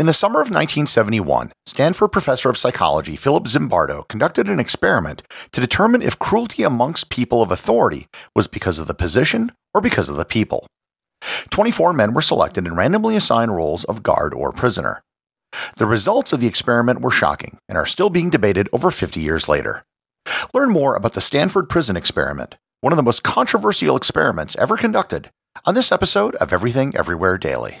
In the summer of 1971, Stanford professor of psychology Philip Zimbardo conducted an experiment to determine if cruelty amongst people of authority was because of the position or because of the people. 24 men were selected and randomly assigned roles of guard or prisoner. The results of the experiment were shocking and are still being debated over 50 years later. Learn more about the Stanford Prison Experiment, one of the most controversial experiments ever conducted, on this episode of Everything Everywhere Daily.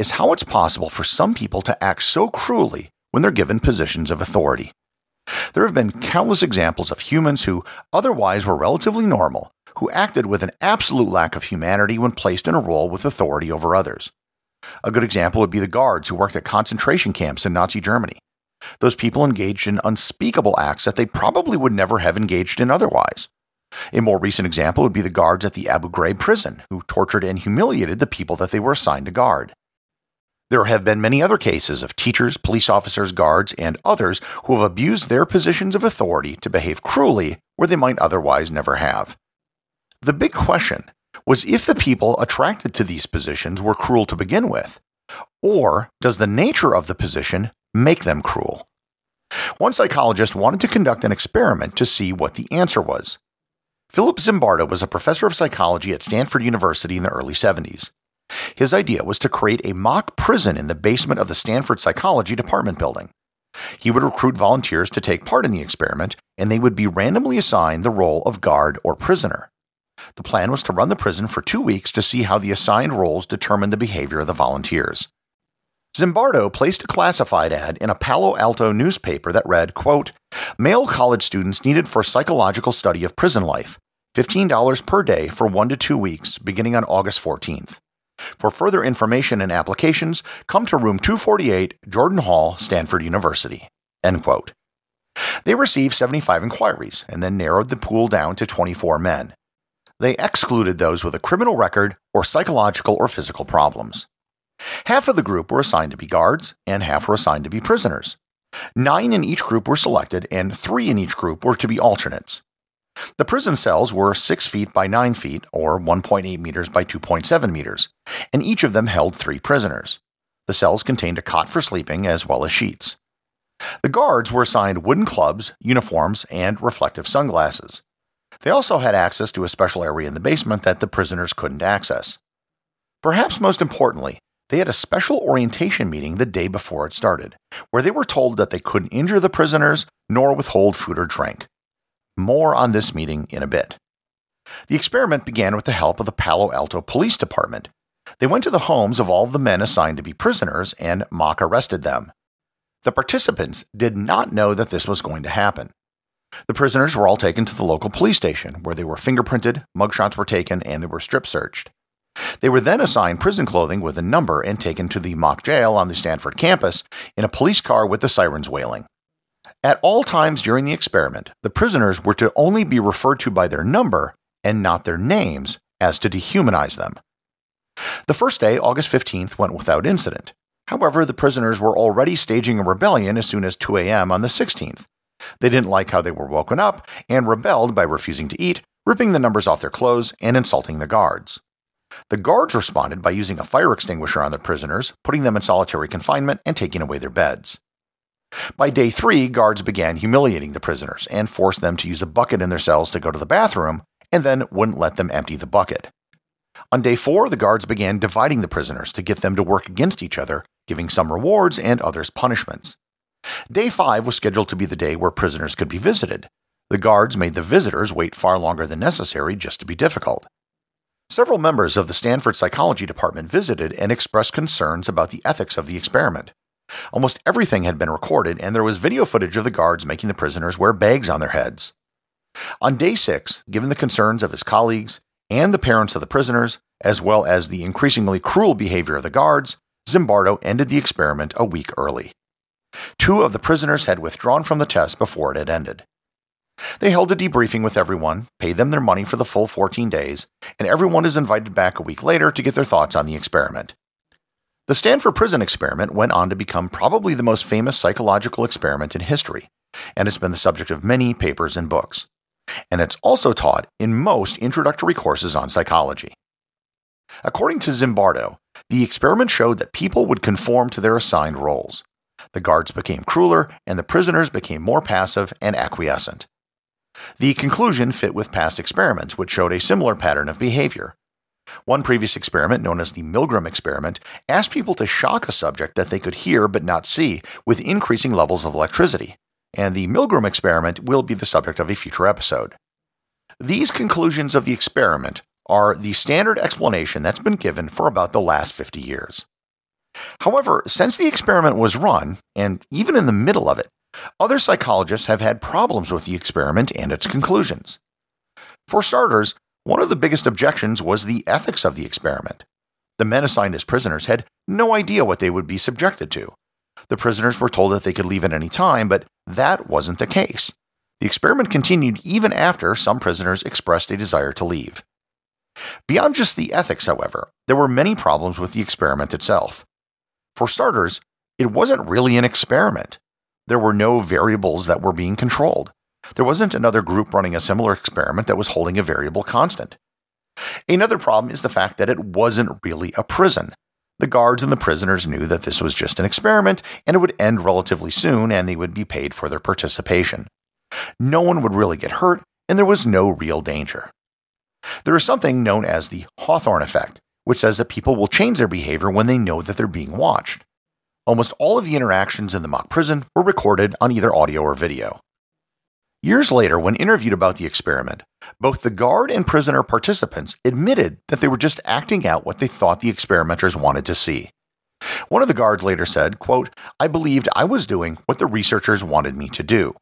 is how it's possible for some people to act so cruelly when they're given positions of authority. There have been countless examples of humans who otherwise were relatively normal, who acted with an absolute lack of humanity when placed in a role with authority over others. A good example would be the guards who worked at concentration camps in Nazi Germany. Those people engaged in unspeakable acts that they probably would never have engaged in otherwise. A more recent example would be the guards at the Abu Ghraib prison, who tortured and humiliated the people that they were assigned to guard. There have been many other cases of teachers, police officers, guards, and others who have abused their positions of authority to behave cruelly where they might otherwise never have. The big question was if the people attracted to these positions were cruel to begin with, or does the nature of the position make them cruel? One psychologist wanted to conduct an experiment to see what the answer was. Philip Zimbardo was a professor of psychology at Stanford University in the early 70s. His idea was to create a mock prison in the basement of the Stanford Psychology Department building. He would recruit volunteers to take part in the experiment, and they would be randomly assigned the role of guard or prisoner. The plan was to run the prison for two weeks to see how the assigned roles determined the behavior of the volunteers. Zimbardo placed a classified ad in a Palo Alto newspaper that read, quote, Male college students needed for psychological study of prison life, $15 per day for one to two weeks, beginning on August 14th. For further information and applications, come to room 248, Jordan Hall, Stanford University. End quote. They received 75 inquiries and then narrowed the pool down to 24 men. They excluded those with a criminal record or psychological or physical problems. Half of the group were assigned to be guards, and half were assigned to be prisoners. Nine in each group were selected, and three in each group were to be alternates. The prison cells were 6 feet by 9 feet, or 1.8 meters by 2.7 meters, and each of them held three prisoners. The cells contained a cot for sleeping as well as sheets. The guards were assigned wooden clubs, uniforms, and reflective sunglasses. They also had access to a special area in the basement that the prisoners couldn't access. Perhaps most importantly, they had a special orientation meeting the day before it started, where they were told that they couldn't injure the prisoners nor withhold food or drink. More on this meeting in a bit. The experiment began with the help of the Palo Alto Police Department. They went to the homes of all of the men assigned to be prisoners and mock arrested them. The participants did not know that this was going to happen. The prisoners were all taken to the local police station, where they were fingerprinted, mugshots were taken, and they were strip searched. They were then assigned prison clothing with a number and taken to the mock jail on the Stanford campus in a police car with the sirens wailing. At all times during the experiment, the prisoners were to only be referred to by their number and not their names, as to dehumanize them. The first day, August 15th, went without incident. However, the prisoners were already staging a rebellion as soon as 2 a.m. on the 16th. They didn't like how they were woken up and rebelled by refusing to eat, ripping the numbers off their clothes, and insulting the guards. The guards responded by using a fire extinguisher on the prisoners, putting them in solitary confinement, and taking away their beds. By day three, guards began humiliating the prisoners and forced them to use a bucket in their cells to go to the bathroom, and then wouldn't let them empty the bucket. On day four, the guards began dividing the prisoners to get them to work against each other, giving some rewards and others punishments. Day five was scheduled to be the day where prisoners could be visited. The guards made the visitors wait far longer than necessary just to be difficult. Several members of the Stanford Psychology Department visited and expressed concerns about the ethics of the experiment. Almost everything had been recorded, and there was video footage of the guards making the prisoners wear bags on their heads. On day six, given the concerns of his colleagues and the parents of the prisoners, as well as the increasingly cruel behavior of the guards, Zimbardo ended the experiment a week early. Two of the prisoners had withdrawn from the test before it had ended. They held a debriefing with everyone, paid them their money for the full 14 days, and everyone is invited back a week later to get their thoughts on the experiment. The Stanford Prison Experiment went on to become probably the most famous psychological experiment in history, and it's been the subject of many papers and books. And it's also taught in most introductory courses on psychology. According to Zimbardo, the experiment showed that people would conform to their assigned roles. The guards became crueler, and the prisoners became more passive and acquiescent. The conclusion fit with past experiments, which showed a similar pattern of behavior. One previous experiment, known as the Milgram experiment, asked people to shock a subject that they could hear but not see with increasing levels of electricity, and the Milgram experiment will be the subject of a future episode. These conclusions of the experiment are the standard explanation that's been given for about the last 50 years. However, since the experiment was run, and even in the middle of it, other psychologists have had problems with the experiment and its conclusions. For starters, one of the biggest objections was the ethics of the experiment. The men assigned as prisoners had no idea what they would be subjected to. The prisoners were told that they could leave at any time, but that wasn't the case. The experiment continued even after some prisoners expressed a desire to leave. Beyond just the ethics, however, there were many problems with the experiment itself. For starters, it wasn't really an experiment. There were no variables that were being controlled. There wasn't another group running a similar experiment that was holding a variable constant. Another problem is the fact that it wasn't really a prison. The guards and the prisoners knew that this was just an experiment and it would end relatively soon and they would be paid for their participation. No one would really get hurt and there was no real danger. There is something known as the Hawthorne effect, which says that people will change their behavior when they know that they're being watched. Almost all of the interactions in the mock prison were recorded on either audio or video. Years later, when interviewed about the experiment, both the guard and prisoner participants admitted that they were just acting out what they thought the experimenters wanted to see. One of the guards later said, quote, I believed I was doing what the researchers wanted me to do.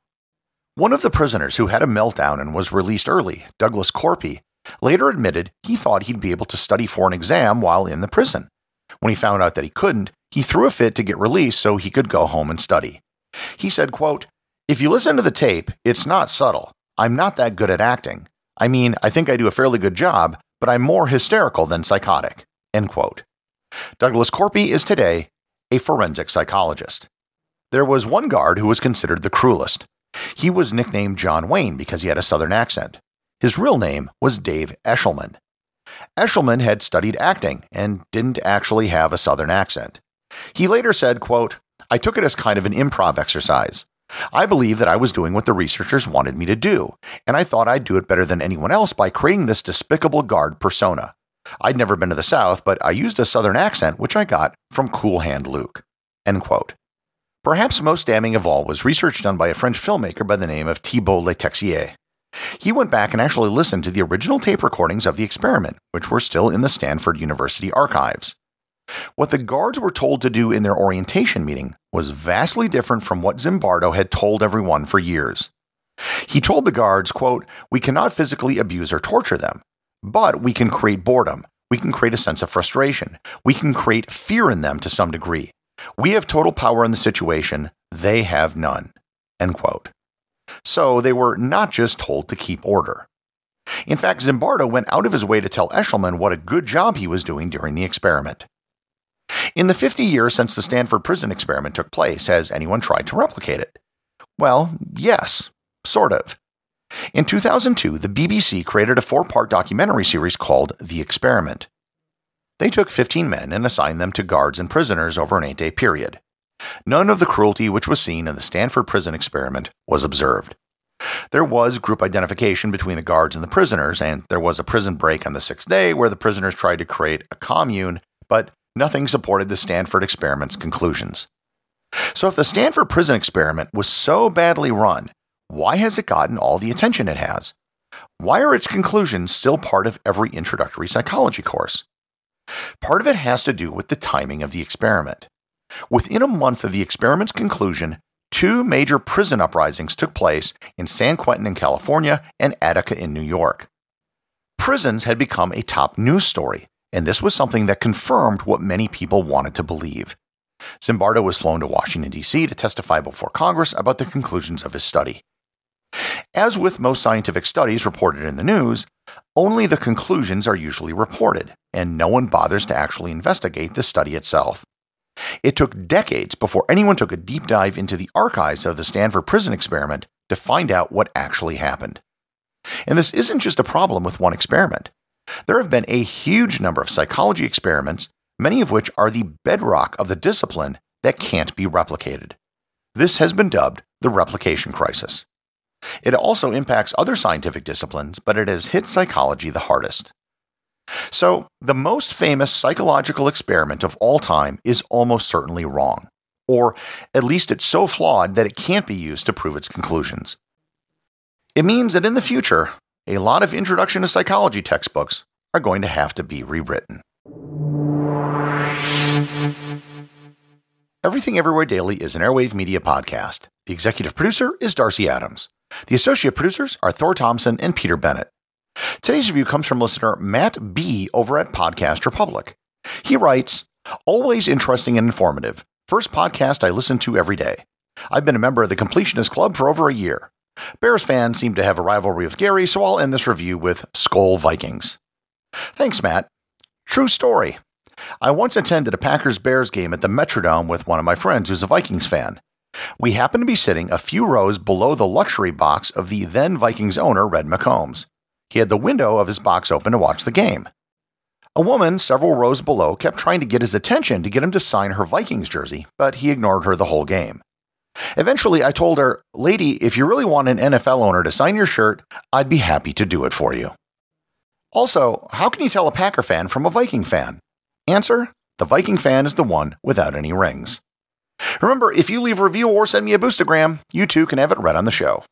One of the prisoners who had a meltdown and was released early, Douglas Korpi, later admitted he thought he'd be able to study for an exam while in the prison. When he found out that he couldn't, he threw a fit to get released so he could go home and study. He said, quote, If you listen to the tape, it's not subtle. I'm not that good at acting. I mean, I think I do a fairly good job, but I'm more hysterical than psychotic. End quote. Douglas Korpi is today a forensic psychologist. There was one guard who was considered the cruelest. He was nicknamed John Wayne because he had a southern accent. His real name was Dave Eshelman. Eshelman had studied acting and didn't actually have a southern accent. He later said, quote, I took it as kind of an improv exercise. I believe that I was doing what the researchers wanted me to do, and I thought I'd do it better than anyone else by creating this despicable guard persona. I'd never been to the South, but I used a Southern accent, which I got from Cool Hand Luke. End quote. Perhaps most damning of all was research done by a French filmmaker by the name of Thibault Le Texier. He went back and actually listened to the original tape recordings of the experiment, which were still in the Stanford University archives. What the guards were told to do in their orientation meeting was vastly different from what Zimbardo had told everyone for years. He told the guards, quote, We cannot physically abuse or torture them, but we can create boredom. We can create a sense of frustration. We can create fear in them to some degree. We have total power in the situation. They have none. End quote. So they were not just told to keep order. In fact, Zimbardo went out of his way to tell Eshelman what a good job he was doing during the experiment. In the 50 years since the Stanford prison experiment took place, has anyone tried to replicate it? Well, yes, sort of. In 2002, the BBC created a four part documentary series called The Experiment. They took 15 men and assigned them to guards and prisoners over an eight day period. None of the cruelty which was seen in the Stanford prison experiment was observed. There was group identification between the guards and the prisoners, and there was a prison break on the sixth day where the prisoners tried to create a commune, but nothing supported the Stanford experiment's conclusions. So, if the Stanford prison experiment was so badly run, why has it gotten all the attention it has? Why are its conclusions still part of every introductory psychology course? Part of it has to do with the timing of the experiment. Within a month of the experiment's conclusion, two major prison uprisings took place in San Quentin in California and Attica in New York. Prisons had become a top news story, and this was something that confirmed what many people wanted to believe. Zimbardo was flown to Washington, D.C. to testify before Congress about the conclusions of his study. As with most scientific studies reported in the news, only the conclusions are usually reported, and no one bothers to actually investigate the study itself. It took decades before anyone took a deep dive into the archives of the Stanford prison experiment to find out what actually happened. And this isn't just a problem with one experiment. There have been a huge number of psychology experiments, many of which are the bedrock of the discipline that can't be replicated. This has been dubbed the replication crisis. It also impacts other scientific disciplines, but it has hit psychology the hardest. So, the most famous psychological experiment of all time is almost certainly wrong, or at least it's so flawed that it can't be used to prove its conclusions. It means that in the future, a lot of introduction to psychology textbooks are going to have to be rewritten. Everything Everywhere Daily is an Airwave Media podcast. The executive producer is Darcy Adams. The associate producers are Thor Thompson and Peter Bennett. Today's review comes from listener Matt B. over at Podcast Republic. He writes, Always interesting and informative. First podcast I listen to every day. I've been a member of the Completionist Club for over a year. Bears fans seem to have a rivalry with Gary, so I'll end this review with Skol Vikings. Thanks, Matt. True story. I once attended a Packers Bears game at the Metrodome with one of my friends who's a Vikings fan. We happened to be sitting a few rows below the luxury box of the then Vikings owner, Red McCombs. He had the window of his box open to watch the game. A woman several rows below kept trying to get his attention to get him to sign her Vikings jersey, but he ignored her the whole game. Eventually, I told her, Lady, if you really want an NFL owner to sign your shirt, I'd be happy to do it for you. Also, how can you tell a Packer fan from a Viking fan? Answer The Viking fan is the one without any rings. Remember, if you leave a review or send me a boostagram, you too can have it read on the show.